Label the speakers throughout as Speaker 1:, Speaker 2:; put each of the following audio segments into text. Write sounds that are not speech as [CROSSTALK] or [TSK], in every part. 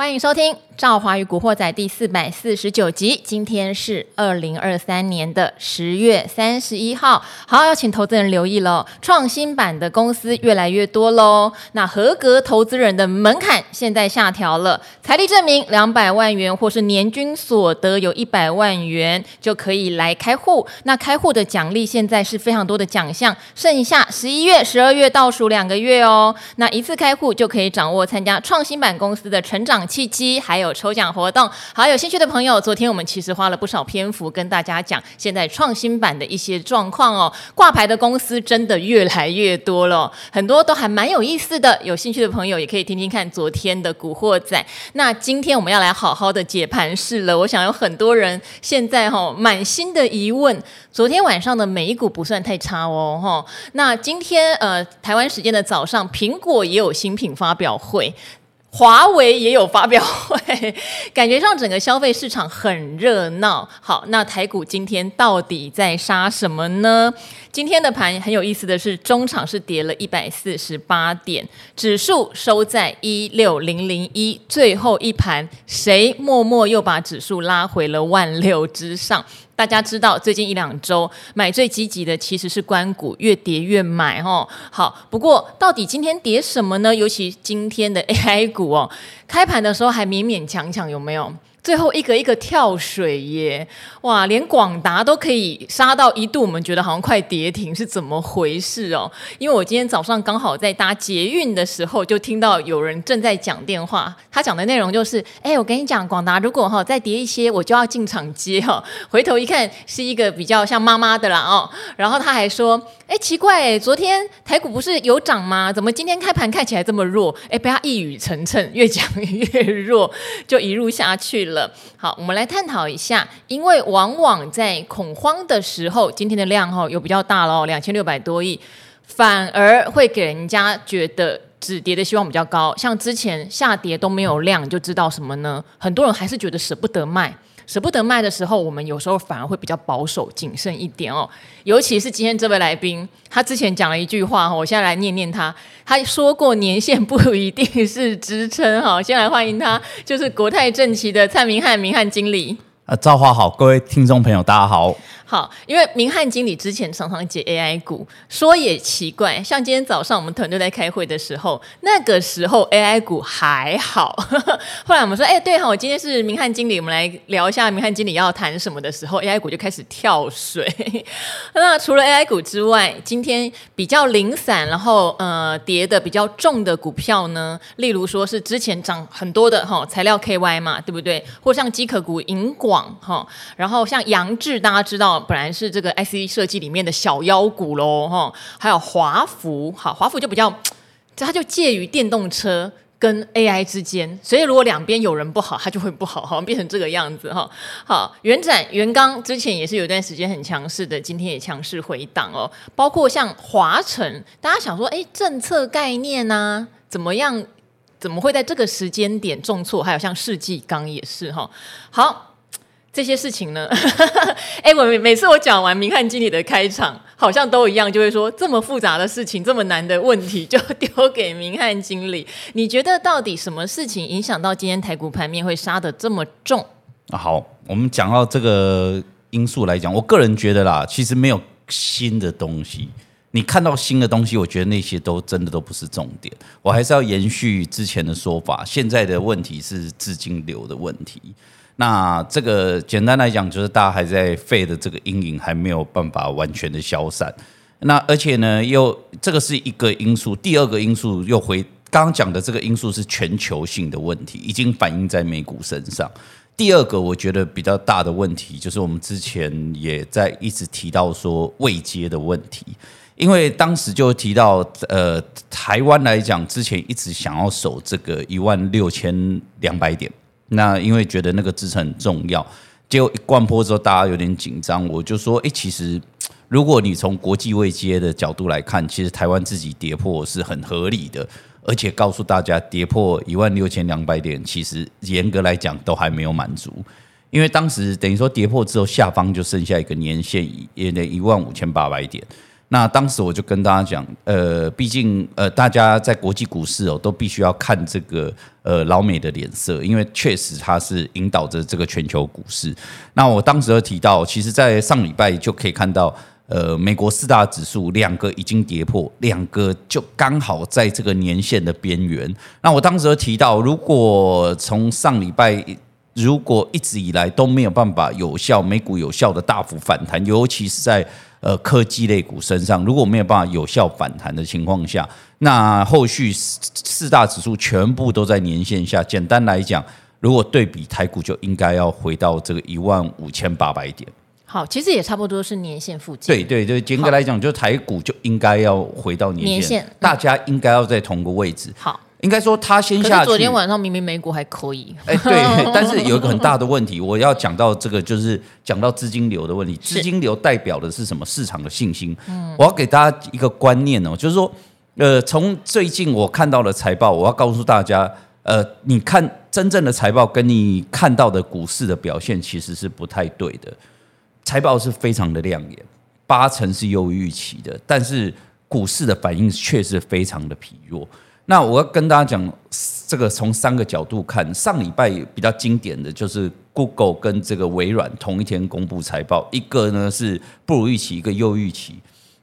Speaker 1: 欢迎收听《赵华与古惑仔》第四百四十九集。今天是二零二三年的十月三十一号。好，要请投资人留意喽，创新版的公司越来越多喽。那合格投资人的门槛现在下调了，财力证明两百万元或是年均所得有一百万元就可以来开户。那开户的奖励现在是非常多的奖项，剩下十一月、十二月倒数两个月哦。那一次开户就可以掌握参加创新版公司的成长契机，还有抽奖活动。好，有兴趣的朋友，昨天我们其实花了不少篇幅跟大家讲现在创新版的一些状况哦。挂牌的公司真的越来越多了，很多都还蛮有意思的。有兴趣的朋友也可以听听看昨天的古惑仔。那今天我们要来好好的解盘式了。我想有很多人现在哈、哦、满心的疑问。昨天晚上的美股不算太差哦，哈。那今天呃台湾时间的早上，苹果也有新品发表会。华为也有发表会，感觉上整个消费市场很热闹。好，那台股今天到底在杀什么呢？今天的盘很有意思的是，中场是跌了一百四十八点，指数收在一六零零一，最后一盘谁默默又把指数拉回了万六之上？大家知道，最近一两周买最积极的其实是关股，越跌越买哦。好，不过到底今天跌什么呢？尤其今天的 AI 股哦，开盘的时候还勉勉强强，有没有？最后一个一个跳水耶，哇，连广达都可以杀到一度，我们觉得好像快跌停，是怎么回事哦？因为我今天早上刚好在搭捷运的时候，就听到有人正在讲电话，他讲的内容就是：哎，我跟你讲，广达如果哈再跌一些，我就要进场接哈。[LAUGHS] 回头一看，是一个比较像妈妈的啦哦。然后他还说：哎，奇怪，昨天台股不是有涨吗？怎么今天开盘看起来这么弱？哎，被他一语成谶，越讲越弱，就一路下去了。了，好，我们来探讨一下，因为往往在恐慌的时候，今天的量哈有比较大喽，两千六百多亿，反而会给人家觉得止跌的希望比较高。像之前下跌都没有量，就知道什么呢？很多人还是觉得舍不得卖。舍不得卖的时候，我们有时候反而会比较保守谨慎一点哦。尤其是今天这位来宾，他之前讲了一句话，我现在来念念他。他说过年限不一定是支撑哈。先来欢迎他，就是国泰正奇的蔡明翰，明翰经理。
Speaker 2: 呃，赵华好，各位听众朋友，大家好。
Speaker 1: 好，因为明翰经理之前常常接 AI 股，说也奇怪，像今天早上我们团队在开会的时候，那个时候 AI 股还好。[LAUGHS] 后来我们说，哎，对哈，我今天是明翰经理，我们来聊一下明翰经理要谈什么的时候，AI 股就开始跳水。[LAUGHS] 那除了 AI 股之外，今天比较零散，然后呃跌的比较重的股票呢，例如说是之前涨很多的哈材料 KY 嘛，对不对？或像机壳股银广哈，然后像杨智，大家知道。本来是这个 IC 设计里面的小妖股喽，哈，还有华孚，好，华孚就比较，它就介于电动车跟 AI 之间，所以如果两边有人不好，它就会不好，好像变成这个样子哈。好，元展、元刚之前也是有一段时间很强势的，今天也强势回档哦。包括像华城，大家想说，哎，政策概念呢、怎么样？怎么会在这个时间点重挫？还有像世纪钢也是哈。好。这些事情呢，[LAUGHS] 哎，我每次我讲完明翰经理的开场，好像都一样，就会说这么复杂的事情，这么难的问题，就丢给明翰经理。你觉得到底什么事情影响到今天台股盘面会杀得这么重？
Speaker 2: 好，我们讲到这个因素来讲，我个人觉得啦，其实没有新的东西。你看到新的东西，我觉得那些都真的都不是重点。我还是要延续之前的说法，现在的问题是资金流的问题。那这个简单来讲，就是大家还在废的这个阴影还没有办法完全的消散。那而且呢，又这个是一个因素，第二个因素又回刚刚讲的这个因素是全球性的问题，已经反映在美股身上。第二个我觉得比较大的问题，就是我们之前也在一直提到说未接的问题，因为当时就提到，呃，台湾来讲，之前一直想要守这个一万六千两百点。那因为觉得那个支撑很重要，结果一灌破之后，大家有点紧张。我就说，哎，其实 [TSK] 如果你从国际位阶的角度来看，其实台湾自己跌破是很合理的，而且告诉大家，跌破一万六千两百点，其实严格来讲都还没有满足，因为当时等于说跌破之后，下方就剩下一个年线，也得一万五千八百点。那当时我就跟大家讲，呃，毕竟呃，大家在国际股市哦，都必须要看这个呃老美的脸色，因为确实它是引导着这个全球股市。那我当时有提到，其实，在上礼拜就可以看到，呃，美国四大指数两个已经跌破，两个就刚好在这个年线的边缘。那我当时有提到，如果从上礼拜，如果一直以来都没有办法有效美股有效的大幅反弹，尤其是在呃，科技类股身上，如果没有办法有效反弹的情况下，那后续四大指数全部都在年线下。简单来讲，如果对比台股，就应该要回到这个一万五千八百点。
Speaker 1: 好，其实也差不多是年线附近。
Speaker 2: 对对对，严格来讲，就台股就应该要回到年线，年线大家应该要在同个位置。
Speaker 1: 好。
Speaker 2: 应该说，他先下去。
Speaker 1: 昨天晚上明明美股还可以。
Speaker 2: 哎，对，[LAUGHS] 但是有一个很大的问题，我要讲到这个，就是讲到资金流的问题。资金流代表的是什么？市场的信心。嗯，我要给大家一个观念哦，就是说，呃，从最近我看到的财报，我要告诉大家，呃，你看真正的财报跟你看到的股市的表现其实是不太对的。财报是非常的亮眼，八成是优于预期的，但是股市的反应确实非常的疲弱。那我要跟大家讲，这个从三个角度看，上礼拜比较经典的就是 Google 跟这个微软同一天公布财报，一个呢是不如预期，一个优预期，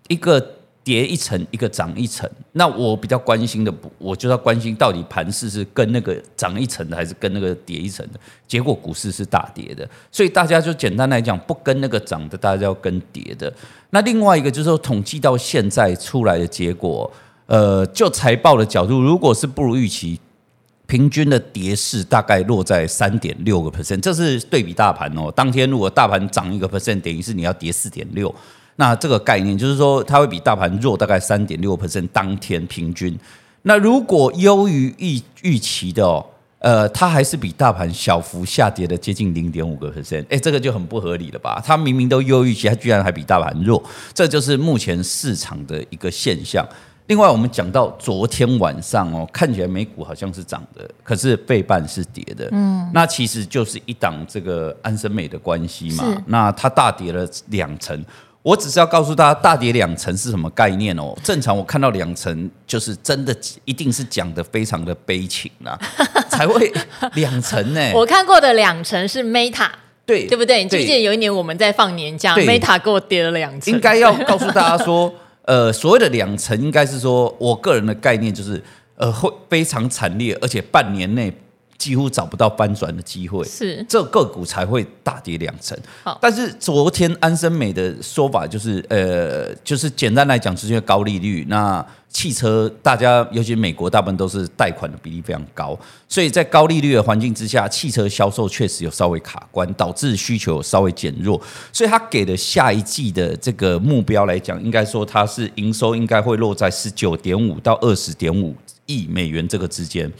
Speaker 2: 一个跌一层，一个涨一层。那我比较关心的，我就要关心到底盘势是跟那个涨一层的，还是跟那个跌一层的？结果股市是大跌的，所以大家就简单来讲，不跟那个涨的，大家要跟跌的。那另外一个就是说，统计到现在出来的结果。呃，就财报的角度，如果是不如预期，平均的跌势大概落在三点六个 percent，这是对比大盘哦。当天如果大盘涨一个 percent，等于是你要跌四点六，那这个概念就是说，它会比大盘弱大概三点六 percent，当天平均。那如果优于预预期的哦，呃，它还是比大盘小幅下跌的接近零点五个 percent，哎，这个就很不合理了吧？它明明都优于预期，它居然还比大盘弱，这就是目前市场的一个现象。另外，我们讲到昨天晚上哦，看起来美股好像是涨的，可是背半是跌的。嗯，那其实就是一档这个安森美的关系嘛。是那它大跌了两成，我只是要告诉大家，大跌两成是什么概念哦？正常我看到两成，就是真的一定是讲的非常的悲情啦，[LAUGHS] 才会两成呢。
Speaker 1: 我看过的两成是 Meta，
Speaker 2: 对
Speaker 1: 对不对？你记不记得有一年我们在放年假，Meta 给我跌了两成，
Speaker 2: 应该要告诉大家说。呃，所谓的两层，应该是说，我个人的概念就是，呃，会非常惨烈，而且半年内几乎找不到翻转的机会，
Speaker 1: 是
Speaker 2: 这个股才会大跌两成。
Speaker 1: 好，
Speaker 2: 但是昨天安森美的说法就是，呃，就是简单来讲，就是因为高利率那。汽车，大家尤其美国，大部分都是贷款的比例非常高，所以在高利率的环境之下，汽车销售确实有稍微卡关，导致需求稍微减弱。所以他给的下一季的这个目标来讲，应该说它是营收应该会落在十九点五到二十点五亿美元这个之间，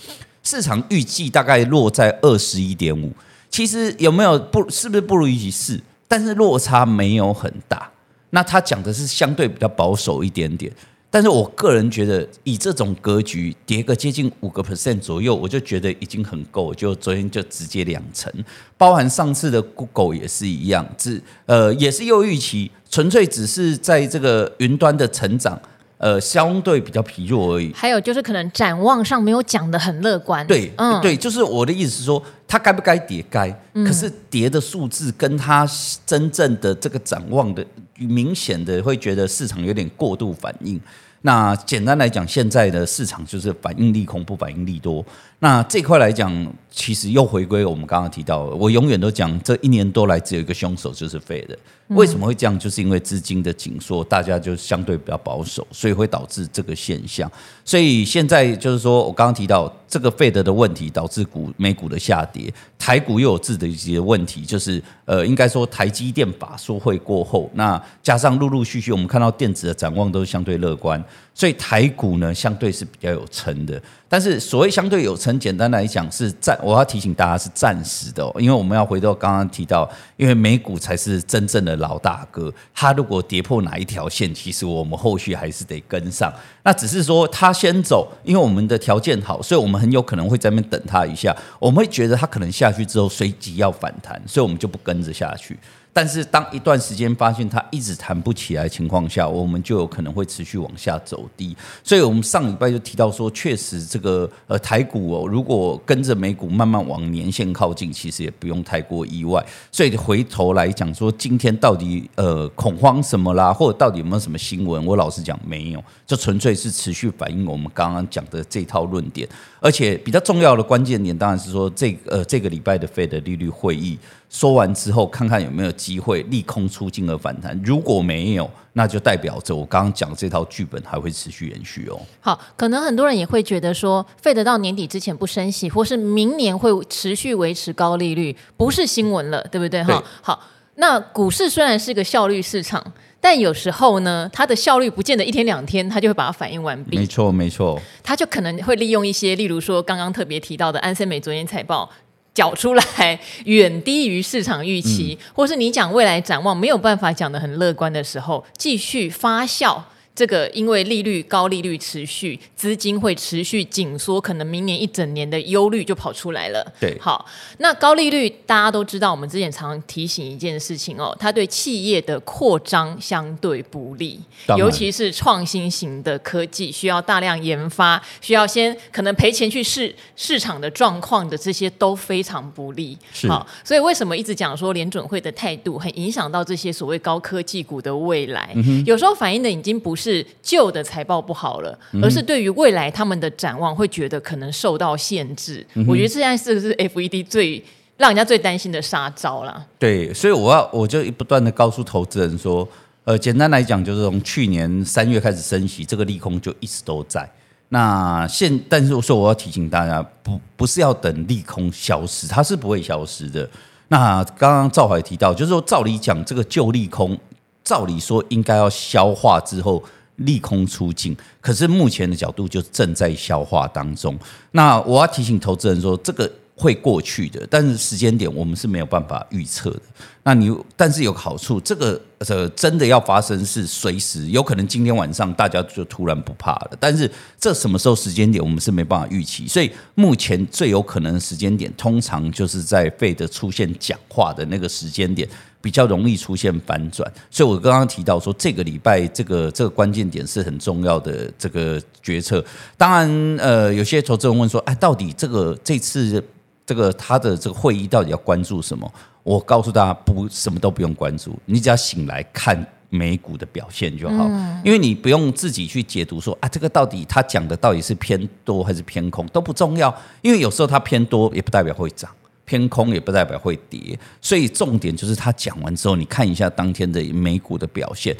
Speaker 2: 市场预计大概落在二十一点五。其实有没有不是不是不如预期是，但是落差没有很大。那他讲的是相对比较保守一点点。但是我个人觉得，以这种格局跌个接近五个 percent 左右，我就觉得已经很够。就昨天就直接两成，包含上次的 Google 也是一样，只呃也是又预期，纯粹只是在这个云端的成长。呃，相对比较疲弱而已。
Speaker 1: 还有就是，可能展望上没有讲的很乐观。
Speaker 2: 对，嗯，对，就是我的意思是说，它该不该跌？该。嗯。可是跌的数字跟它真正的这个展望的，明显的会觉得市场有点过度反应。那简单来讲，现在的市场就是反应利空，不反应利多。那这块来讲，其实又回归我们刚刚提到，我永远都讲，这一年多来只有一个凶手，就是 Fed。为什么会这样？就是因为资金的紧缩，大家就相对比较保守，所以会导致这个现象。所以现在就是说我刚刚提到这个 Fed 的问题，导致股美股的下跌，台股又有自己的问题，就是呃，应该说台积电法说会过后，那加上陆陆续续我们看到电子的展望都是相对乐观，所以台股呢相对是比较有撑的。但是所谓相对有撑，简单来讲是暂，我要提醒大家是暂时的，因为我们要回到刚刚提到，因为美股才是真正的老大哥，它如果跌破哪一条线，其实我们后续还是得跟上。那只是说它先走，因为我们的条件好，所以我们很有可能会在那边等它一下，我们会觉得它可能下去之后随即要反弹，所以我们就不跟着下去。但是当一段时间发现它一直弹不起来的情况下，我们就有可能会持续往下走低。所以，我们上礼拜就提到说，确实这个呃台股哦，如果跟着美股慢慢往年线靠近，其实也不用太过意外。所以回头来讲说，今天到底呃恐慌什么啦，或者到底有没有什么新闻？我老实讲没有，就纯粹是持续反映我们刚刚讲的这套论点。而且比较重要的关键点，当然是说这、呃这个礼拜的费的利率会议。说完之后，看看有没有机会利空出尽而反弹。如果没有，那就代表着我刚刚讲这套剧本还会持续延续哦。
Speaker 1: 好，可能很多人也会觉得说，Fed 到年底之前不升息，或是明年会持续维持高利率，不是新闻了，对不对？哈，好。那股市虽然是个效率市场，但有时候呢，它的效率不见得一天两天，它就会把它反应完毕。
Speaker 2: 没错，没错。
Speaker 1: 它就可能会利用一些，例如说刚刚特别提到的安森美昨天财报。缴出来远低于市场预期，嗯、或是你讲未来展望没有办法讲得很乐观的时候，继续发酵。这个因为利率高利率持续，资金会持续紧缩，可能明年一整年的忧虑就跑出来了。
Speaker 2: 对，
Speaker 1: 好，那高利率大家都知道，我们之前常常提醒一件事情哦，它对企业的扩张相对不利，尤其是创新型的科技，需要大量研发，需要先可能赔钱去试市场的状况的这些都非常不利。
Speaker 2: 是，
Speaker 1: 好，所以为什么一直讲说联准会的态度很影响到这些所谓高科技股的未来？嗯、有时候反映的已经不是。是旧的财报不好了，而是对于未来他们的展望会觉得可能受到限制。嗯、我觉得这件事是 FED 最让人家最担心的杀招了。
Speaker 2: 对，所以我要我就不断的告诉投资人说，呃，简单来讲就是从去年三月开始升息，这个利空就一直都在。那现但是我说我要提醒大家，不不是要等利空消失，它是不会消失的。那刚刚赵怀提到，就是说照理讲，这个旧利空，照理说应该要消化之后。利空出尽，可是目前的角度就正在消化当中。那我要提醒投资人说，这个会过去的，但是时间点我们是没有办法预测的。那你但是有个好处，这个呃真的要发生是随时有可能，今天晚上大家就突然不怕了。但是这什么时候时间点我们是没办法预期，所以目前最有可能的时间点，通常就是在费德出现讲话的那个时间点。比较容易出现反转，所以我刚刚提到说，这个礼拜这个这个关键点是很重要的这个决策。当然，呃，有些投资人问说，哎，到底这个这次这个他的这个会议到底要关注什么？我告诉大家，不，什么都不用关注，你只要醒来看美股的表现就好，因为你不用自己去解读说啊，这个到底他讲的到底是偏多还是偏空都不重要，因为有时候它偏多也不代表会涨。偏空也不代表会跌，所以重点就是他讲完之后，你看一下当天的美股的表现。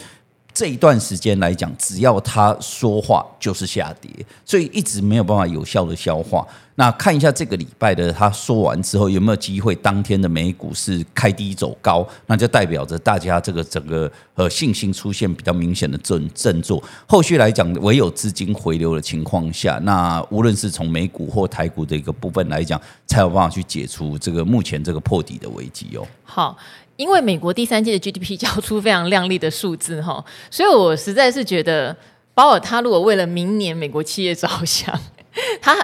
Speaker 2: 这一段时间来讲，只要他说话就是下跌，所以一直没有办法有效的消化。那看一下这个礼拜的他说完之后有没有机会，当天的美股是开低走高，那就代表着大家这个整个呃信心出现比较明显的振振作。后续来讲，唯有资金回流的情况下，那无论是从美股或台股的一个部分来讲，才有办法去解除这个目前这个破底的危机哦。
Speaker 1: 好，因为美国第三季的 GDP 交出非常亮丽的数字哈，所以我实在是觉得鲍尔他如果为了明年美国企业着想，他。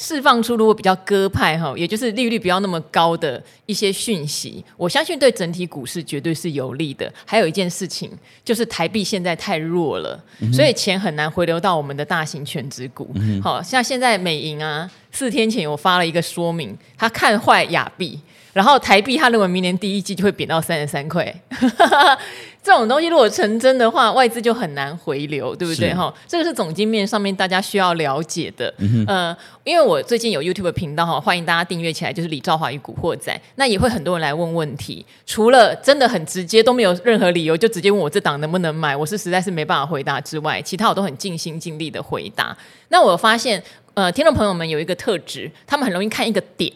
Speaker 1: 释放出如果比较鸽派哈，也就是利率不要那么高的一些讯息，我相信对整体股市绝对是有利的。还有一件事情就是台币现在太弱了，嗯、所以钱很难回流到我们的大型全值股。嗯、好像现在美银啊，四天前我发了一个说明，他看坏亚币。然后台币，他认为明年第一季就会贬到三十三块。这种东西如果成真的话，外资就很难回流，对不对？哈，这个是总经面上面大家需要了解的。嗯、呃，因为我最近有 YouTube 频道哈，欢迎大家订阅起来，就是李兆华与古惑仔。那也会很多人来问问题，除了真的很直接都没有任何理由就直接问我这档能不能买，我是实在是没办法回答之外，其他我都很尽心尽力的回答。那我发现，呃，听众朋友们有一个特质，他们很容易看一个点。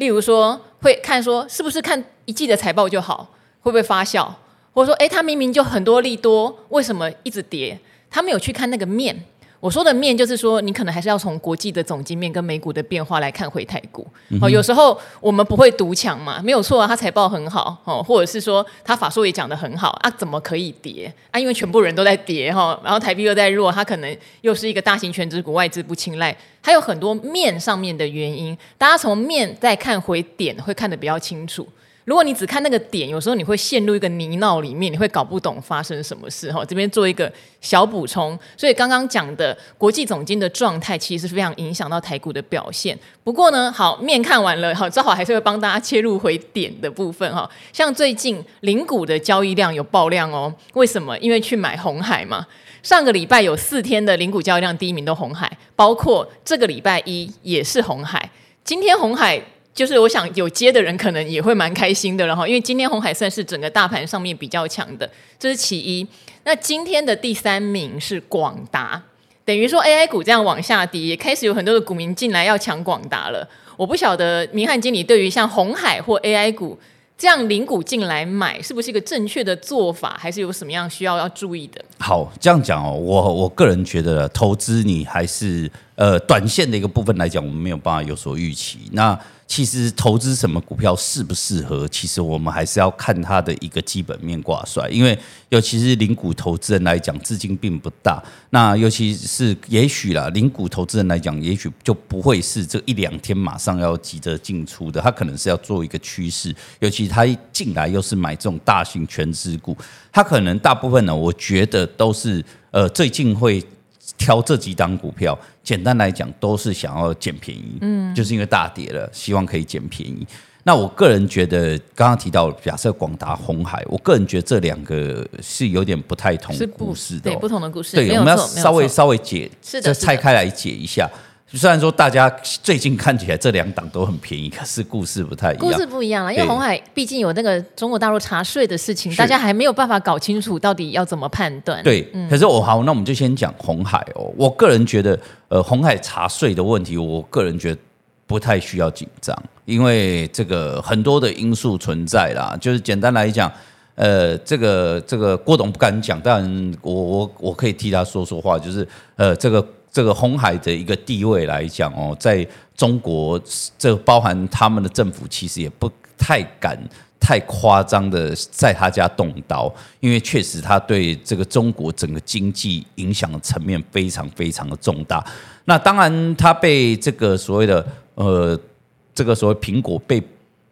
Speaker 1: 例如说，会看说是不是看一季的财报就好，会不会发酵？或者说，哎，他明明就很多利多，为什么一直跌？他没有去看那个面。我说的面就是说，你可能还是要从国际的总经面跟美股的变化来看回台股。哦，有时候我们不会独抢嘛，没有错啊，他财报很好哦，或者是说他法说也讲得很好啊，怎么可以跌啊？因为全部人都在跌哈，然后台币又在弱，它可能又是一个大型全职股，外资不青睐，还有很多面上面的原因。大家从面再看回点，会看得比较清楚。如果你只看那个点，有时候你会陷入一个泥淖里面，你会搞不懂发生什么事哈。这边做一个小补充，所以刚刚讲的国际总经的状态，其实是非常影响到台股的表现。不过呢，好，面看完了，好，正好还是会帮大家切入回点的部分哈。像最近零股的交易量有爆量哦，为什么？因为去买红海嘛。上个礼拜有四天的零股交易量第一名都红海，包括这个礼拜一也是红海。今天红海。就是我想有接的人可能也会蛮开心的了哈，因为今天红海算是整个大盘上面比较强的，这是其一。那今天的第三名是广达，等于说 AI 股这样往下跌，开始有很多的股民进来要抢广达了。我不晓得明翰经理对于像红海或 AI 股这样零股进来买，是不是一个正确的做法，还是有什么样需要要注意的？
Speaker 2: 好，这样讲哦，我我个人觉得投资你还是呃短线的一个部分来讲，我们没有办法有所预期。那其实投资什么股票适不适合，其实我们还是要看它的一个基本面挂帅。因为尤其是零股投资人来讲，资金并不大。那尤其是也许啦，零股投资人来讲，也许就不会是这一两天马上要急着进出的。他可能是要做一个趋势。尤其他一进来又是买这种大型全资股，他可能大部分呢，我觉得都是呃最近会。挑这几档股票，简单来讲都是想要捡便宜，嗯，就是因为大跌了，希望可以捡便宜。那我个人觉得，刚刚提到假设广达、红海，我个人觉得这两个是有点不太同故事的，
Speaker 1: 对，不同的故事。
Speaker 2: 对，我们要稍微稍微解，是的，拆开来解一下。虽然说大家最近看起来这两档都很便宜，可是故事不太一样。
Speaker 1: 故事不一样了，因为红海毕竟有那个中国大陆查税的事情，大家还没有办法搞清楚到底要怎么判断。
Speaker 2: 对，嗯、可是我好，那我们就先讲红海哦。我个人觉得，呃，红海查税的问题，我个人觉得不太需要紧张，因为这个很多的因素存在啦。就是简单来讲，呃，这个这个郭董不敢讲，但我我我可以替他说说话，就是呃，这个。这个红海的一个地位来讲哦，在中国，这包含他们的政府其实也不太敢太夸张的在他家动刀，因为确实他对这个中国整个经济影响的层面非常非常的重大。那当然，他被这个所谓的呃，这个所谓苹果被。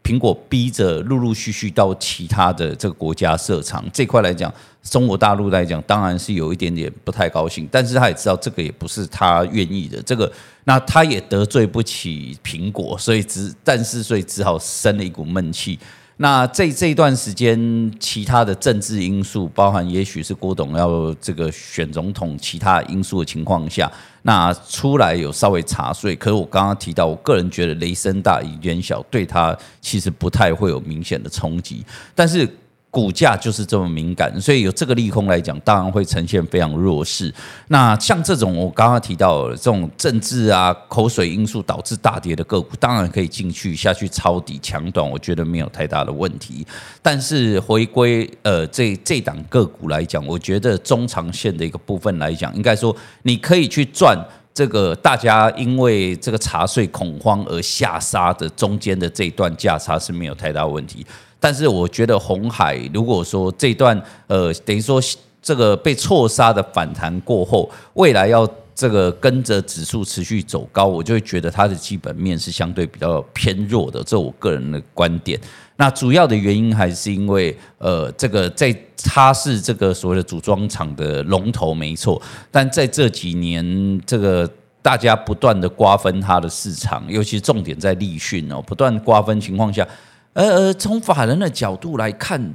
Speaker 2: 苹果逼着陆陆续续到其他的这个国家设厂，这块来讲，中国大陆来讲当然是有一点点不太高兴，但是他也知道这个也不是他愿意的，这个那他也得罪不起苹果，所以只但是所以只好生了一股闷气。那这这一段时间，其他的政治因素，包含也许是郭董要这个选总统，其他因素的情况下，那出来有稍微查税。可是我刚刚提到，我个人觉得雷声大雨点小，对他其实不太会有明显的冲击，但是。股价就是这么敏感，所以有这个利空来讲，当然会呈现非常弱势。那像这种我刚刚提到的这种政治啊、口水因素导致大跌的个股，当然可以进去下去抄底抢短，我觉得没有太大的问题。但是回归呃这这档个股来讲，我觉得中长线的一个部分来讲，应该说你可以去赚这个大家因为这个茶税恐慌而下杀的中间的这一段价差是没有太大问题。但是我觉得红海，如果说这段呃，等于说这个被错杀的反弹过后，未来要这个跟着指数持续走高，我就会觉得它的基本面是相对比较偏弱的，这我个人的观点。那主要的原因还是因为呃，这个在它是这个所谓的组装厂的龙头没错，但在这几年这个大家不断的瓜分它的市场，尤其重点在立讯哦，不断瓜分情况下。呃，从法人的角度来看，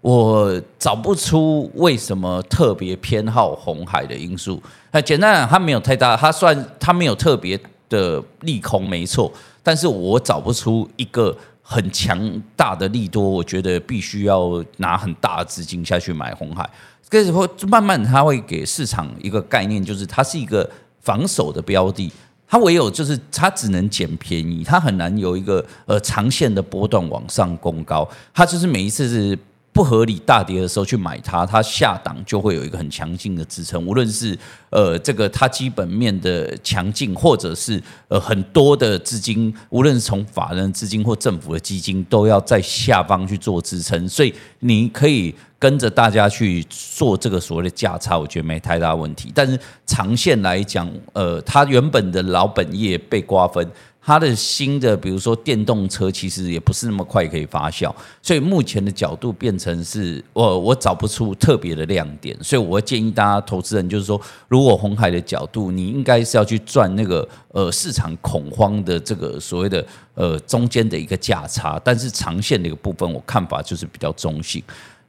Speaker 2: 我找不出为什么特别偏好红海的因素。那简单讲，它没有太大，它算它没有特别的利空，没错。但是我找不出一个很强大的利多，我觉得必须要拿很大的资金下去买红海。可是会慢慢，它会给市场一个概念，就是它是一个防守的标的。它唯有就是它只能捡便宜，它很难有一个呃长线的波段往上攻高。它就是每一次是不合理大跌的时候去买它，它下档就会有一个很强劲的支撑。无论是呃这个它基本面的强劲，或者是呃很多的资金，无论是从法人资金或政府的基金，都要在下方去做支撑。所以你可以。跟着大家去做这个所谓的价差，我觉得没太大问题。但是长线来讲，呃，它原本的老本业被瓜分，它的新的，比如说电动车，其实也不是那么快可以发酵，所以目前的角度变成是我我找不出特别的亮点，所以我会建议大家投资人就是说，如果红海的角度，你应该是要去赚那个呃市场恐慌的这个所谓的呃中间的一个价差，但是长线的一个部分，我看法就是比较中性。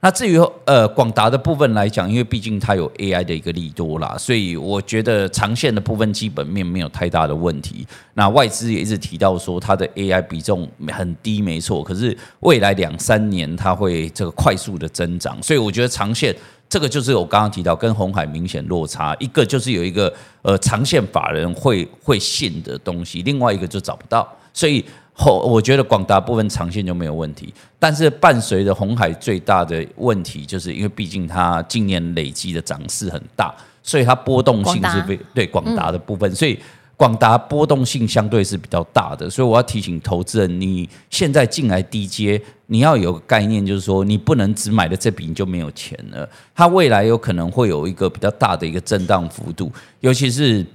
Speaker 2: 那至于呃广达的部分来讲，因为毕竟它有 AI 的一个利多啦，所以我觉得长线的部分基本面没有太大的问题。那外资也一直提到说它的 AI 比重很低，没错，可是未来两三年它会这个快速的增长，所以我觉得长线这个就是我刚刚提到跟红海明显落差，一个就是有一个呃长线法人会会信的东西，另外一个就找不到，所以。后，我觉得广达部分长线就没有问题，但是伴随着红海最大的问题，就是因为毕竟它今年累积的涨势很大，所以它波动性是非对广达的部分，所以广达波动性相对是比较大的，所以我要提醒投资人，你现在进来低阶，你要有个概念，就是说你不能只买了这笔你就没有钱了，它未来有可能会有一个比较大的一个震荡幅度，尤其是。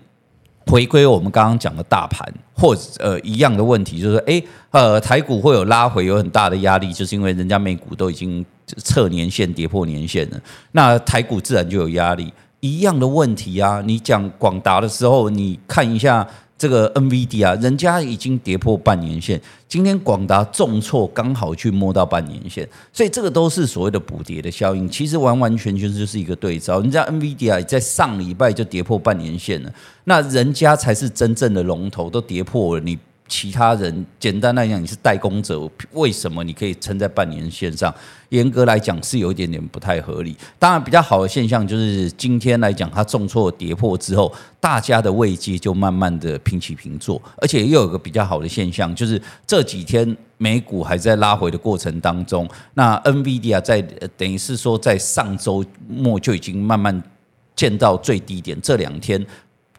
Speaker 2: 回归我们刚刚讲的大盘，或者呃一样的问题，就是说，诶，呃，台股会有拉回，有很大的压力，就是因为人家美股都已经测年线跌破年线了，那台股自然就有压力。一样的问题啊，你讲广达的时候，你看一下。这个 NVD 啊，人家已经跌破半年线，今天广达重挫，刚好去摸到半年线，所以这个都是所谓的补跌的效应。其实完完全全就是一个对照。人家 NVD 啊，在上礼拜就跌破半年线了，那人家才是真正的龙头，都跌破了你。其他人简单来讲，你是代工者，为什么你可以撑在半年线上？严格来讲是有一点点不太合理。当然，比较好的现象就是今天来讲，它重挫跌破之后，大家的位阶就慢慢的平起平坐，而且又有个比较好的现象，就是这几天美股还在拉回的过程当中，那 NVIDIA 在等于是说在上周末就已经慢慢见到最低点，这两天。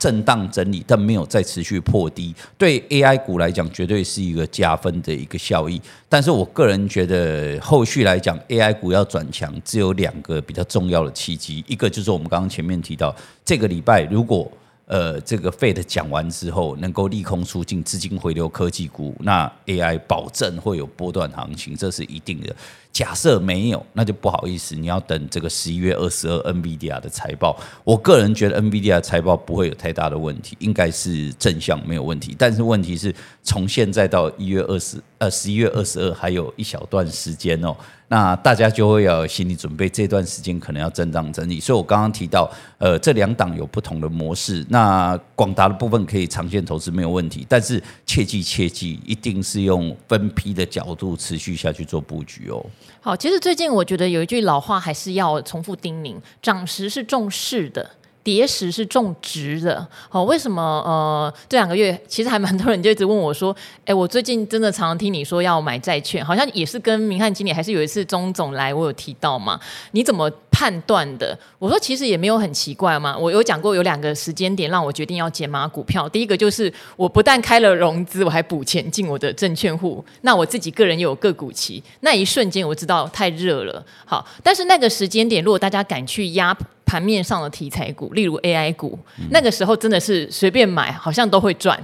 Speaker 2: 震荡整理，但没有再持续破低，对 AI 股来讲，绝对是一个加分的一个效益。但是我个人觉得，后续来讲，AI 股要转强，只有两个比较重要的契机，一个就是我们刚刚前面提到，这个礼拜如果。呃，这个 Fed 讲完之后，能够利空出尽，资金回流科技股，那 AI 保证会有波段行情，这是一定的。假设没有，那就不好意思，你要等这个十一月二十二 NVIDIA 的财报。我个人觉得 NVIDIA 财报不会有太大的问题，应该是正向没有问题。但是问题是从现在到一月二十呃十一月二十二还有一小段时间哦。那大家就会要有心理准备，这段时间可能要震荡整理。所以我刚刚提到，呃，这两档有不同的模式。那广达的部分可以长线投资没有问题，但是切记切记，一定是用分批的角度持续下去做布局哦。
Speaker 1: 好，其实最近我觉得有一句老话还是要重复叮咛：长时是重视的。跌时是种植的，好，为什么？呃，这两个月其实还蛮多人就一直问我说，哎，我最近真的常常听你说要买债券，好像也是跟明翰经理还是有一次钟总来，我有提到嘛？你怎么判断的？我说其实也没有很奇怪嘛，我有讲过有两个时间点让我决定要减码股票，第一个就是我不但开了融资，我还补钱进我的证券户，那我自己个人也有个股期，那一瞬间我知道太热了，好，但是那个时间点如果大家敢去压。盘面上的题材股，例如 AI 股，那个时候真的是随便买，好像都会赚。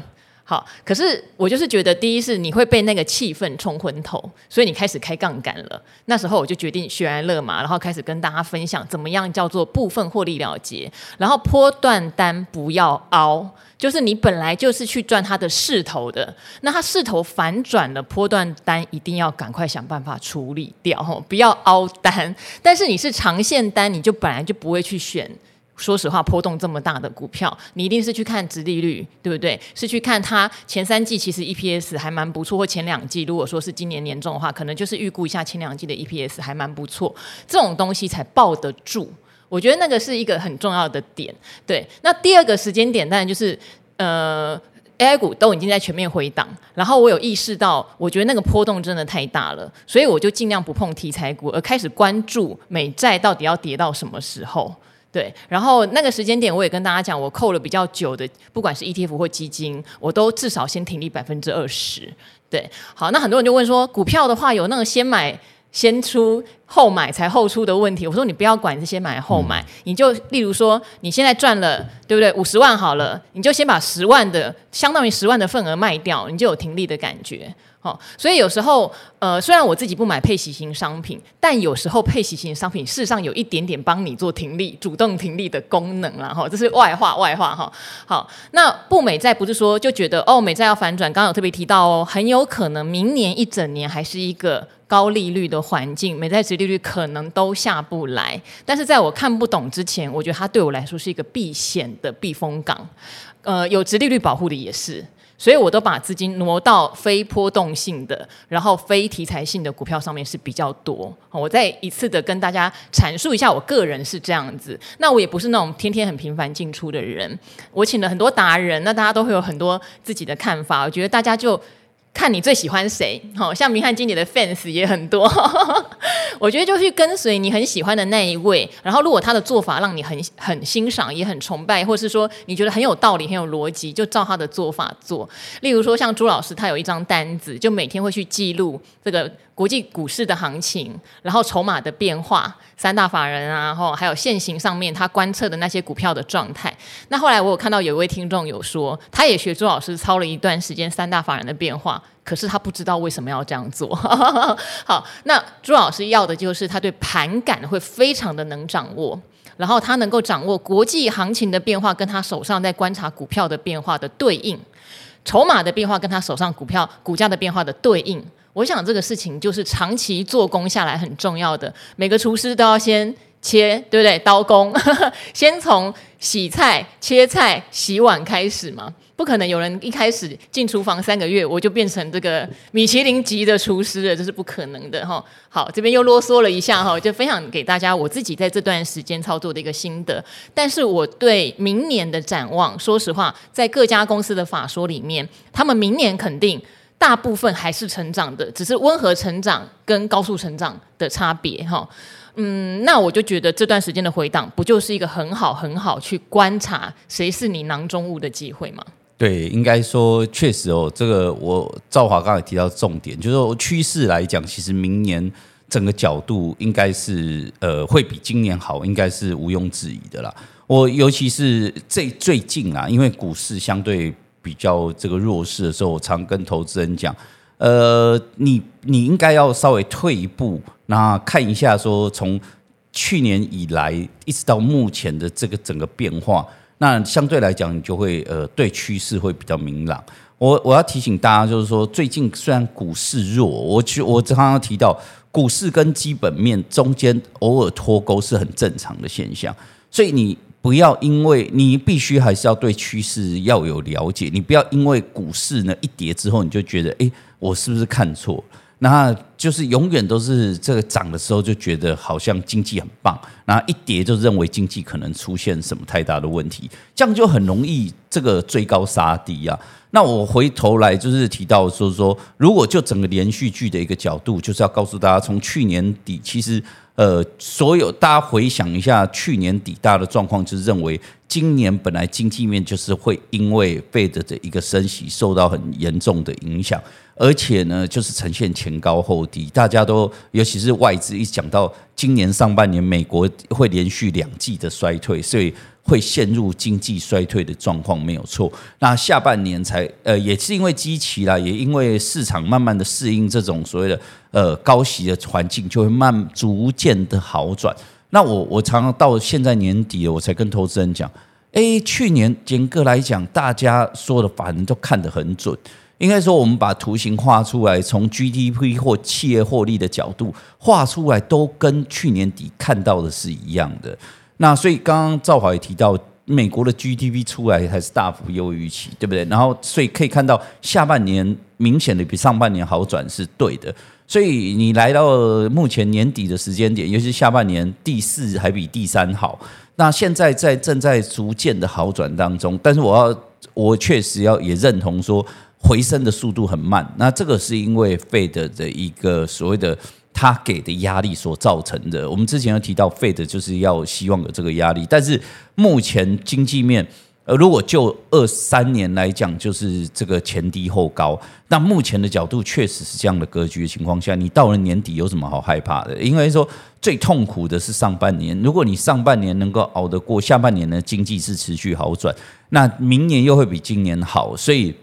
Speaker 1: 好，可是我就是觉得，第一是你会被那个气氛冲昏头，所以你开始开杠杆了。那时候我就决定悬崖勒马，然后开始跟大家分享怎么样叫做部分获利了结，然后波段单不要凹。就是你本来就是去赚它的势头的，那它势头反转了，波段单一定要赶快想办法处理掉，吼，不要凹单。但是你是长线单，你就本来就不会去选。说实话，波动这么大的股票，你一定是去看殖利率，对不对？是去看它前三季其实 EPS 还蛮不错，或前两季如果说是今年年中的话，可能就是预估一下前两季的 EPS 还蛮不错，这种东西才抱得住。我觉得那个是一个很重要的点，对。那第二个时间点当然就是，呃，AI 股都已经在全面回档，然后我有意识到，我觉得那个波动真的太大了，所以我就尽量不碰题材股，而开始关注美债到底要跌到什么时候，对。然后那个时间点，我也跟大家讲，我扣了比较久的，不管是 ETF 或基金，我都至少先停利百分之二十，对。好，那很多人就问说，股票的话有那个先买。先出后买才后出的问题。我说你不要管这些买后买，嗯、你就例如说你现在赚了，对不对？五十万好了，你就先把十万的相当于十万的份额卖掉，你就有停利的感觉。好，所以有时候，呃，虽然我自己不买配息型商品，但有时候配息型商品事实上有一点点帮你做停利、主动停利的功能啦。哈，这是外话，外话哈。好，那不美债不是说就觉得哦，美债要反转，刚刚有特别提到哦，很有可能明年一整年还是一个高利率的环境，美债殖利率可能都下不来。但是在我看不懂之前，我觉得它对我来说是一个避险的避风港，呃，有值利率保护的也是。所以我都把资金挪到非波动性的，然后非题材性的股票上面是比较多。我再一次的跟大家阐述一下，我个人是这样子。那我也不是那种天天很频繁进出的人。我请了很多达人，那大家都会有很多自己的看法。我觉得大家就。看你最喜欢谁，好像明翰经理的 fans 也很多，[LAUGHS] 我觉得就去跟随你很喜欢的那一位，然后如果他的做法让你很很欣赏，也很崇拜，或是说你觉得很有道理、很有逻辑，就照他的做法做。例如说像朱老师，他有一张单子，就每天会去记录这个。国际股市的行情，然后筹码的变化，三大法人啊，然后还有现行上面他观测的那些股票的状态。那后来我有看到有一位听众有说，他也学朱老师操了一段时间三大法人的变化，可是他不知道为什么要这样做。[LAUGHS] 好，那朱老师要的就是他对盘感会非常的能掌握，然后他能够掌握国际行情的变化，跟他手上在观察股票的变化的对应，筹码的变化跟他手上股票股价的变化的对应。我想这个事情就是长期做工下来很重要的，每个厨师都要先切，对不对？刀工，[LAUGHS] 先从洗菜、切菜、洗碗开始嘛，不可能有人一开始进厨房三个月我就变成这个米其林级的厨师了，这是不可能的哈。好，这边又啰嗦了一下哈，就分享给大家我自己在这段时间操作的一个心得。但是我对明年的展望，说实话，在各家公司的法说里面，他们明年肯定。大部分还是成长的，只是温和成长跟高速成长的差别哈。嗯，那我就觉得这段时间的回档，不就是一个很好很好去观察谁是你囊中物的机会吗？
Speaker 2: 对，应该说确实哦，这个我赵华刚才提到重点，就是说趋势来讲，其实明年整个角度应该是呃会比今年好，应该是毋庸置疑的啦。我尤其是最最近啊，因为股市相对。比较这个弱势的时候，我常跟投资人讲，呃，你你应该要稍微退一步，那看一下说从去年以来一直到目前的这个整个变化，那相对来讲你就会呃对趋势会比较明朗。我我要提醒大家，就是说最近虽然股市弱，我去我刚刚提到股市跟基本面中间偶尔脱钩是很正常的现象，所以你。不要因为你必须还是要对趋势要有了解，你不要因为股市呢一跌之后你就觉得，诶，我是不是看错？那就是永远都是这个涨的时候就觉得好像经济很棒，然后一跌就认为经济可能出现什么太大的问题，这样就很容易这个追高杀低啊。那我回头来就是提到说说，如果就整个连续剧的一个角度，就是要告诉大家，从去年底其实。呃，所有大家回想一下，去年底大的状况，就是认为今年本来经济面就是会因为 Fed 的一个升息受到很严重的影响，而且呢，就是呈现前高后低，大家都尤其是外资一讲到今年上半年美国会连续两季的衰退，所以。会陷入经济衰退的状况没有错，那下半年才呃也是因为基期啦，也因为市场慢慢的适应这种所谓的呃高息的环境，就会慢逐渐的好转。那我我常常到现在年底了，我才跟投资人讲，诶，去年严格来讲，大家说的法人都看得很准，应该说我们把图形画出来，从 GDP 或企业获利的角度画出来，都跟去年底看到的是一样的。那所以刚刚赵华也提到，美国的 GDP 出来还是大幅优于预期，对不对？然后所以可以看到下半年明显的比上半年好转是对的。所以你来到目前年底的时间点，尤其是下半年第四还比第三好。那现在在正在逐渐的好转当中，但是我要我确实要也认同说回升的速度很慢。那这个是因为 Fed 的一个所谓的。他给的压力所造成的，我们之前有提到，Fed 就是要希望有这个压力，但是目前经济面呃，如果就二三年来讲，就是这个前低后高。那目前的角度确实是这样的格局的情况下，你到了年底有什么好害怕的？因为说最痛苦的是上半年，如果你上半年能够熬得过，下半年的经济是持续好转，那明年又会比今年好，所以。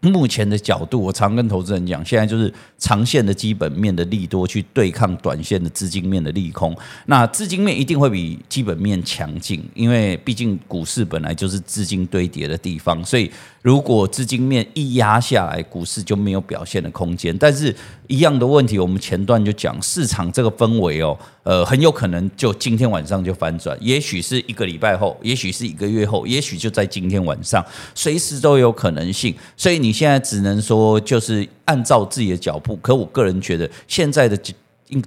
Speaker 2: 目前的角度，我常跟投资人讲，现在就是长线的基本面的利多去对抗短线的资金面的利空。那资金面一定会比基本面强劲，因为毕竟股市本来就是资金堆叠的地方，所以。如果资金面一压下来，股市就没有表现的空间。但是，一样的问题，我们前段就讲，市场这个氛围哦，呃，很有可能就今天晚上就反转，也许是一个礼拜后，也许是一个月后，也许就在今天晚上，随时都有可能性。所以你现在只能说，就是按照自己的脚步。可我个人觉得，现在的。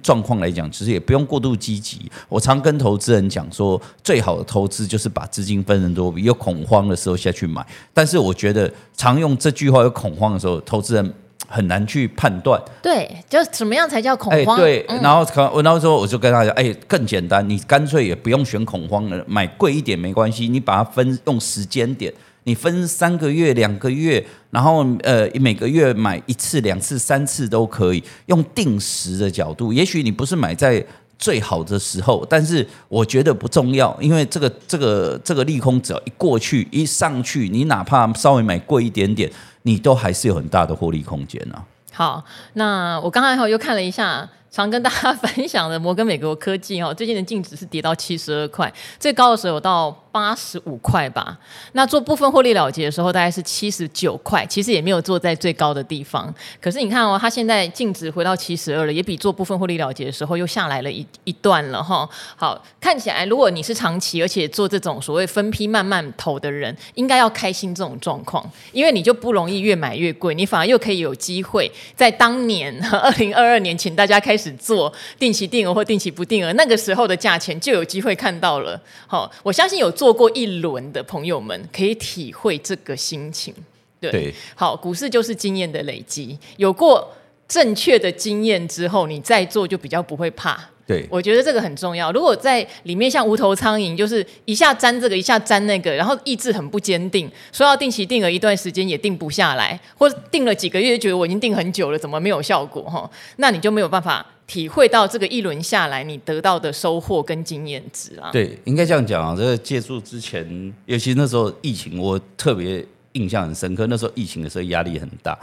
Speaker 2: 状况来讲，其实也不用过度积极。我常跟投资人讲说，最好的投资就是把资金分成多笔，有恐慌的时候下去买。但是我觉得，常用这句话，有恐慌的时候，投资人很难去判断。
Speaker 1: 对，就怎么样才叫恐慌？
Speaker 2: 欸、对，然后我那时候我就跟他讲，哎、欸，更简单，你干脆也不用选恐慌了，买贵一点没关系，你把它分用时间点。你分三个月、两个月，然后呃每个月买一次、两次、三次都可以，用定时的角度。也许你不是买在最好的时候，但是我觉得不重要，因为这个这个这个利空只要一过去、一上去，你哪怕稍微买贵一点点，你都还是有很大的获利空间啊。
Speaker 1: 好，那我刚才又看了一下。常跟大家分享的摩根美国科技哈，最近的净值是跌到七十二块，[LAUGHS] 最高的时候有到八十五块吧。那做部分获利了结的时候，大概是七十九块，其实也没有做在最高的地方。可是你看哦，它现在净值回到七十二了，也比做部分获利了结的时候又下来了一一段了哈。好，看起来如果你是长期而且做这种所谓分批慢慢投的人，应该要开心这种状况，因为你就不容易越买越贵，你反而又可以有机会在当年 [LAUGHS] 二零二二年，请大家开。只做定期定额或定期不定额，那个时候的价钱就有机会看到了。好，我相信有做过一轮的朋友们可以体会这个心情。对，对好，股市就是经验的累积，有过正确的经验之后，你再做就比较不会怕。
Speaker 2: 对，
Speaker 1: 我觉得这个很重要。如果在里面像无头苍蝇，就是一下粘这个，一下粘那个，然后意志很不坚定，说要定期定额一段时间也定不下来，或者定了几个月，觉得我已经定很久了，怎么没有效果？哈，那你就没有办法体会到这个一轮下来你得到的收获跟经验值啊。
Speaker 2: 对，应该这样讲啊。这个借助之前，尤其那时候疫情，我特别印象很深刻。那时候疫情的时候压力很大。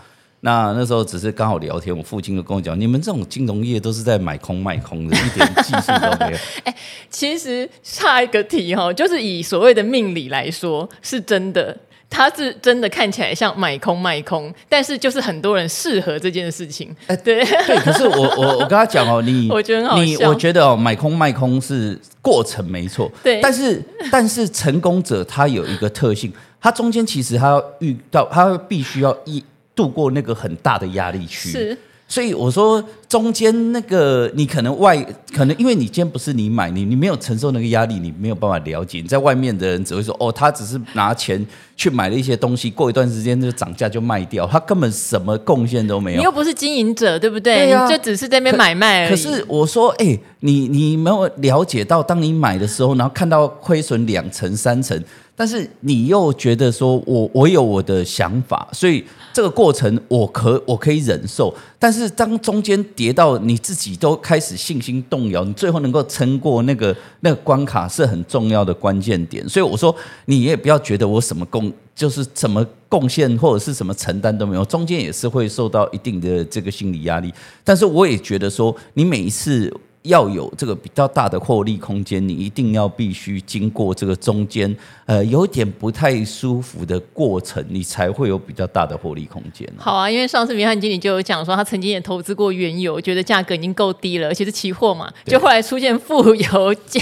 Speaker 2: 那那时候只是刚好聊天，我父亲就跟我讲：“你们这种金融业都是在买空卖空的，一点技术都没有。[LAUGHS] ”哎，
Speaker 1: 其实差一个题哈，就是以所谓的命理来说，是真的，它是真的看起来像买空卖空，但是就是很多人适合这件事情。哎，对
Speaker 2: 对，可是我我我跟他讲哦，你 [LAUGHS]
Speaker 1: 我觉得很好，
Speaker 2: 你我觉得哦，买空卖空是过程没错，对，但是但是成功者他有一个特性，他中间其实他要遇到，他必须要一。度过那个很大的压力区，是，所以我说中间那个你可能外可能因为你今天不是你买你你没有承受那个压力，你没有办法了解。你在外面的人只会说哦，他只是拿钱去买了一些东西，过一段时间就涨价就卖掉，他根本什么贡献都没有。
Speaker 1: 你又不是经营者，对不对？对啊，你就只是在那边买卖而已。
Speaker 2: 可是我说，哎、欸，你你没有了解到，当你买的时候，然后看到亏损两成三成。但是你又觉得说我我有我的想法，所以这个过程我可我可以忍受。但是当中间跌到你自己都开始信心动摇，你最后能够撑过那个那个关卡是很重要的关键点。所以我说你也不要觉得我什么贡就是什么贡献或者是什么承担都没有，中间也是会受到一定的这个心理压力。但是我也觉得说你每一次。要有这个比较大的获利空间，你一定要必须经过这个中间，呃，有点不太舒服的过程，你才会有比较大的获利空间。
Speaker 1: 好啊，因为上次明翰经理就有讲说，他曾经也投资过原油，觉得价格已经够低了，而且是期货嘛，就后来出现负油价，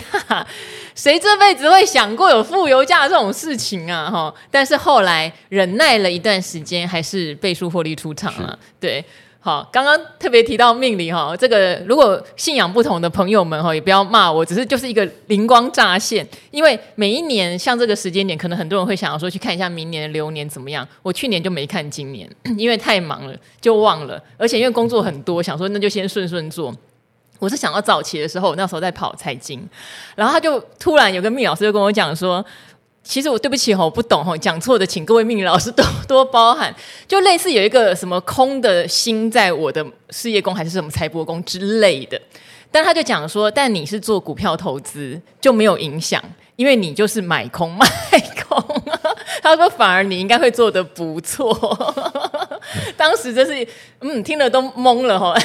Speaker 1: 谁这辈子会想过有负油价这种事情啊？哈，但是后来忍耐了一段时间，还是倍数获利出场了，对。好，刚刚特别提到命理哈，这个如果信仰不同的朋友们哈，也不要骂我，只是就是一个灵光乍现。因为每一年像这个时间点，可能很多人会想要说去看一下明年的流年怎么样。我去年就没看今年，[CLEARS THROAT] 因为太忙了就忘了，而且因为工作很多，想说那就先顺顺做。我是想要早期的时候，那时候在跑财经，然后他就突然有个命老师就跟我讲说。其实我对不起吼，我不懂吼，讲错的请各位命理老师多 [LAUGHS] 多包涵。就类似有一个什么空的心在我的事业宫还是什么财帛宫之类的，但他就讲说，但你是做股票投资就没有影响，因为你就是买空卖空。他说反而你应该会做的不错。[LAUGHS] 当时真是嗯，听了都懵了哈。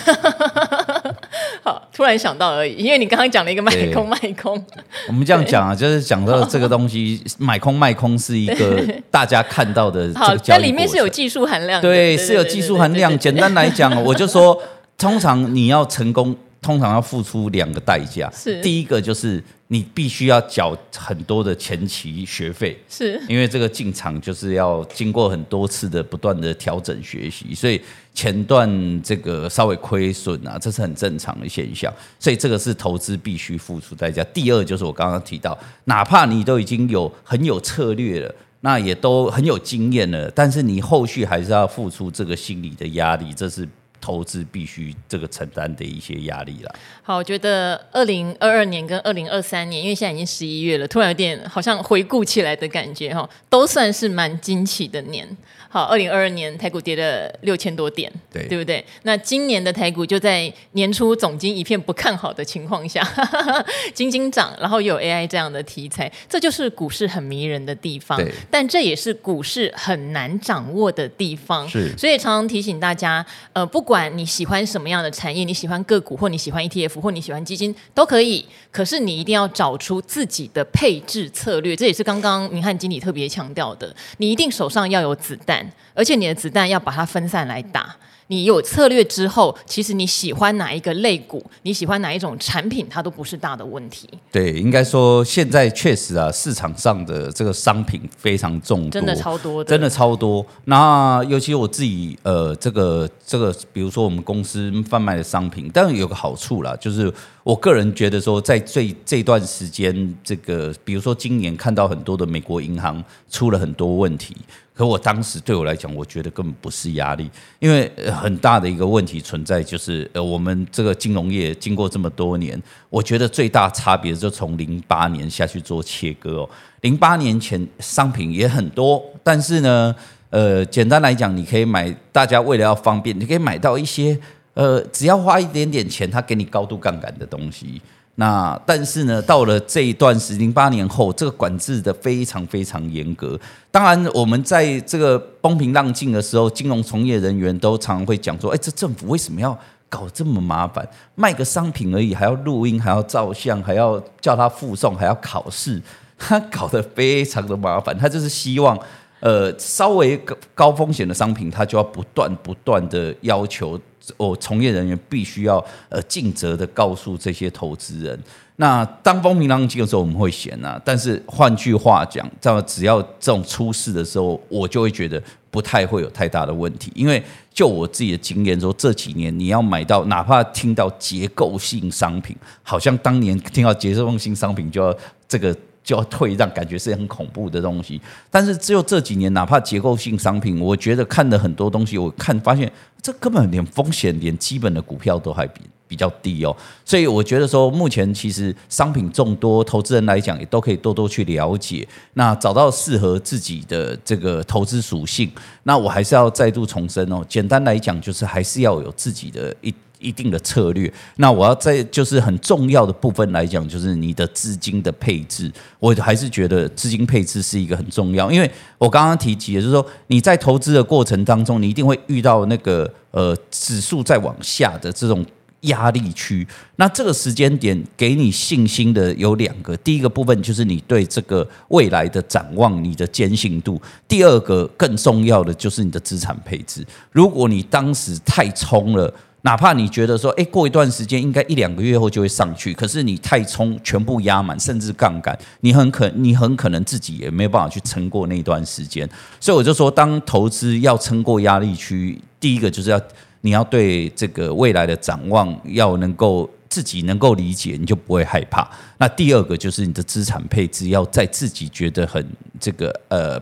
Speaker 1: [LAUGHS] 好，突然想到而已，因为你刚刚讲了一个卖空卖空。
Speaker 2: 我们这样讲啊，就是讲到这个东西，买空卖空是一个大家看到的这个交易过程。
Speaker 1: 但里面是有技术含量的。
Speaker 2: 对，是有技术含量。简单来讲，我就说，通常你要成功，通常要付出两个代价。
Speaker 1: 是，
Speaker 2: 第一个就是。你必须要缴很多的前期学费，
Speaker 1: 是
Speaker 2: 因为这个进场就是要经过很多次的不断的调整学习，所以前段这个稍微亏损啊，这是很正常的现象，所以这个是投资必须付出代价。第二就是我刚刚提到，哪怕你都已经有很有策略了，那也都很有经验了，但是你后续还是要付出这个心理的压力，这是。投资必须这个承担的一些压力啦。
Speaker 1: 好，我觉得二零二二年跟二零二三年，因为现在已经十一月了，突然有点好像回顾起来的感觉哈，都算是蛮惊奇的年。好，二零二二年台股跌了六千多点，
Speaker 2: 对，
Speaker 1: 对不对？那今年的台股就在年初总经一片不看好的情况下，[LAUGHS] 仅仅涨，然后又有 AI 这样的题材，这就是股市很迷人的地方。
Speaker 2: 对，
Speaker 1: 但这也是股市很难掌握的地方。
Speaker 2: 是，
Speaker 1: 所以常常提醒大家，呃，不管你喜欢什么样的产业，你喜欢个股，或你喜欢 ETF，或你喜欢基金，都可以。可是你一定要找出自己的配置策略，这也是刚刚明翰经理特别强调的，你一定手上要有子弹。而且你的子弹要把它分散来打。你有策略之后，其实你喜欢哪一个类股，你喜欢哪一种产品，它都不是大的问题。
Speaker 2: 对，应该说现在确实啊，市场上的这个商品非常众多，
Speaker 1: 真的超多的，
Speaker 2: 真的超多。那尤其我自己呃，这个这个，比如说我们公司贩卖的商品，当然有个好处啦，就是我个人觉得说，在最这段时间，这个比如说今年看到很多的美国银行出了很多问题。可我当时对我来讲，我觉得根本不是压力，因为很大的一个问题存在，就是呃，我们这个金融业经过这么多年，我觉得最大差别就从零八年下去做切割哦。零八年前商品也很多，但是呢，呃，简单来讲，你可以买，大家为了要方便，你可以买到一些呃，只要花一点点钱，他给你高度杠杆的东西。那但是呢，到了这一段时零八年后，这个管制的非常非常严格。当然，我们在这个风平浪静的时候，金融从业人员都常常会讲说：“哎，这政府为什么要搞这么麻烦？卖个商品而已，还要录音，还要照相，还要叫他附送，还要考试，他搞得非常的麻烦。他就是希望，呃，稍微高高风险的商品，他就要不断不断的要求。”我从业人员必须要呃尽责的告诉这些投资人，那当风平浪静的时候我们会闲啊，但是换句话讲，这样只要这种出事的时候，我就会觉得不太会有太大的问题，因为就我自己的经验说，这几年你要买到，哪怕听到结构性商品，好像当年听到结构性商品就要这个。就要退让，感觉是很恐怖的东西。但是只有这几年，哪怕结构性商品，我觉得看的很多东西，我看发现这根本连风险，连基本的股票都还比比较低哦。所以我觉得说，目前其实商品众多，投资人来讲也都可以多多去了解，那找到适合自己的这个投资属性。那我还是要再度重申哦，简单来讲，就是还是要有自己的一。一定的策略，那我要在就是很重要的部分来讲，就是你的资金的配置，我还是觉得资金配置是一个很重要，因为我刚刚提及的就是说，你在投资的过程当中，你一定会遇到那个呃指数在往下的这种压力区，那这个时间点给你信心的有两个，第一个部分就是你对这个未来的展望，你的坚信度；第二个更重要的就是你的资产配置，如果你当时太冲了。哪怕你觉得说，诶，过一段时间应该一两个月后就会上去，可是你太冲，全部压满，甚至杠杆，你很可，你很可能自己也没有办法去撑过那段时间。所以我就说，当投资要撑过压力区，第一个就是要你要对这个未来的展望要能够自己能够理解，你就不会害怕。那第二个就是你的资产配置要在自己觉得很这个呃。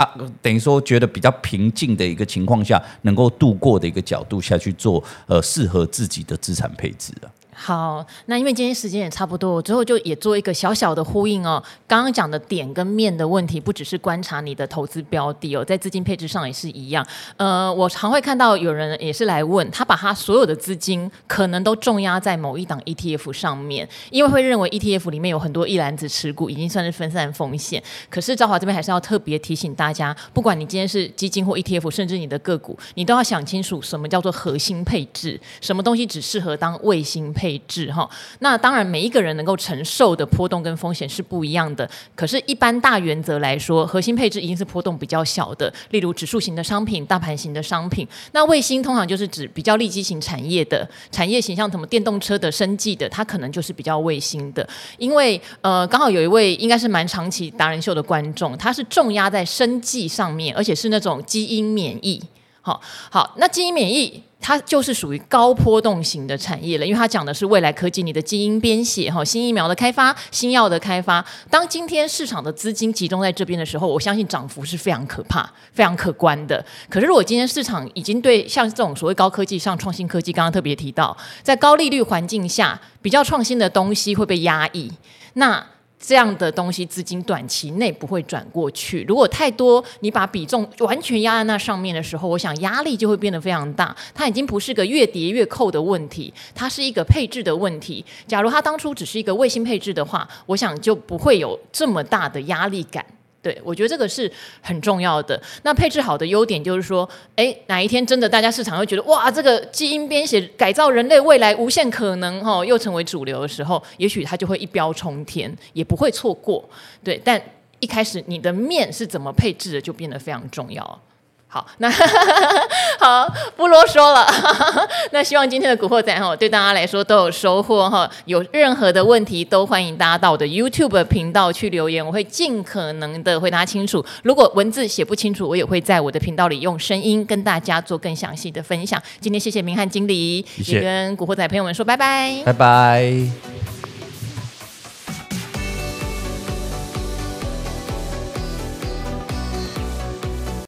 Speaker 2: 啊，等于说觉得比较平静的一个情况下，能够度过的一个角度下去做，呃，适合自己的资产配置啊。
Speaker 1: 好，那因为今天时间也差不多，我最后就也做一个小小的呼应哦。刚刚讲的点跟面的问题，不只是观察你的投资标的哦，在资金配置上也是一样。呃，我常会看到有人也是来问，他把他所有的资金可能都重压在某一档 ETF 上面，因为会认为 ETF 里面有很多一篮子持股，已经算是分散风险。可是兆华这边还是要特别提醒大家，不管你今天是基金或 ETF，甚至你的个股，你都要想清楚什么叫做核心配置，什么东西只适合当卫星。配置哈，那当然每一个人能够承受的波动跟风险是不一样的。可是，一般大原则来说，核心配置一定是波动比较小的，例如指数型的商品、大盘型的商品。那卫星通常就是指比较利基型产业的产业型，像什么电动车的、生技的，它可能就是比较卫星的。因为呃，刚好有一位应该是蛮长期达人秀的观众，他是重压在生技上面，而且是那种基因免疫。好好，那基因免疫。它就是属于高波动型的产业了，因为它讲的是未来科技，你的基因编写哈，新疫苗的开发、新药的开发。当今天市场的资金集中在这边的时候，我相信涨幅是非常可怕、非常可观的。可是如果今天市场已经对像这种所谓高科技、像创新科技，刚刚特别提到，在高利率环境下，比较创新的东西会被压抑，那。这样的东西，资金短期内不会转过去。如果太多，你把比重完全压在那上面的时候，我想压力就会变得非常大。它已经不是个越叠越扣的问题，它是一个配置的问题。假如它当初只是一个卫星配置的话，我想就不会有这么大的压力感。对，我觉得这个是很重要的。那配置好的优点就是说，哎，哪一天真的大家市场会觉得哇，这个基因编写改造人类未来无限可能、哦，又成为主流的时候，也许它就会一飙冲天，也不会错过。对，但一开始你的面是怎么配置的，就变得非常重要。好，那 [LAUGHS] 好不啰嗦了。[LAUGHS] 那希望今天的古惑仔哈，对大家来说都有收获哈。有任何的问题，都欢迎大家到我的 YouTube 频道去留言，我会尽可能的回答清楚。如果文字写不清楚，我也会在我的频道里用声音跟大家做更详细的分享。今天谢谢明翰经理，谢谢也跟古惑仔朋友们说拜拜，
Speaker 2: 拜拜。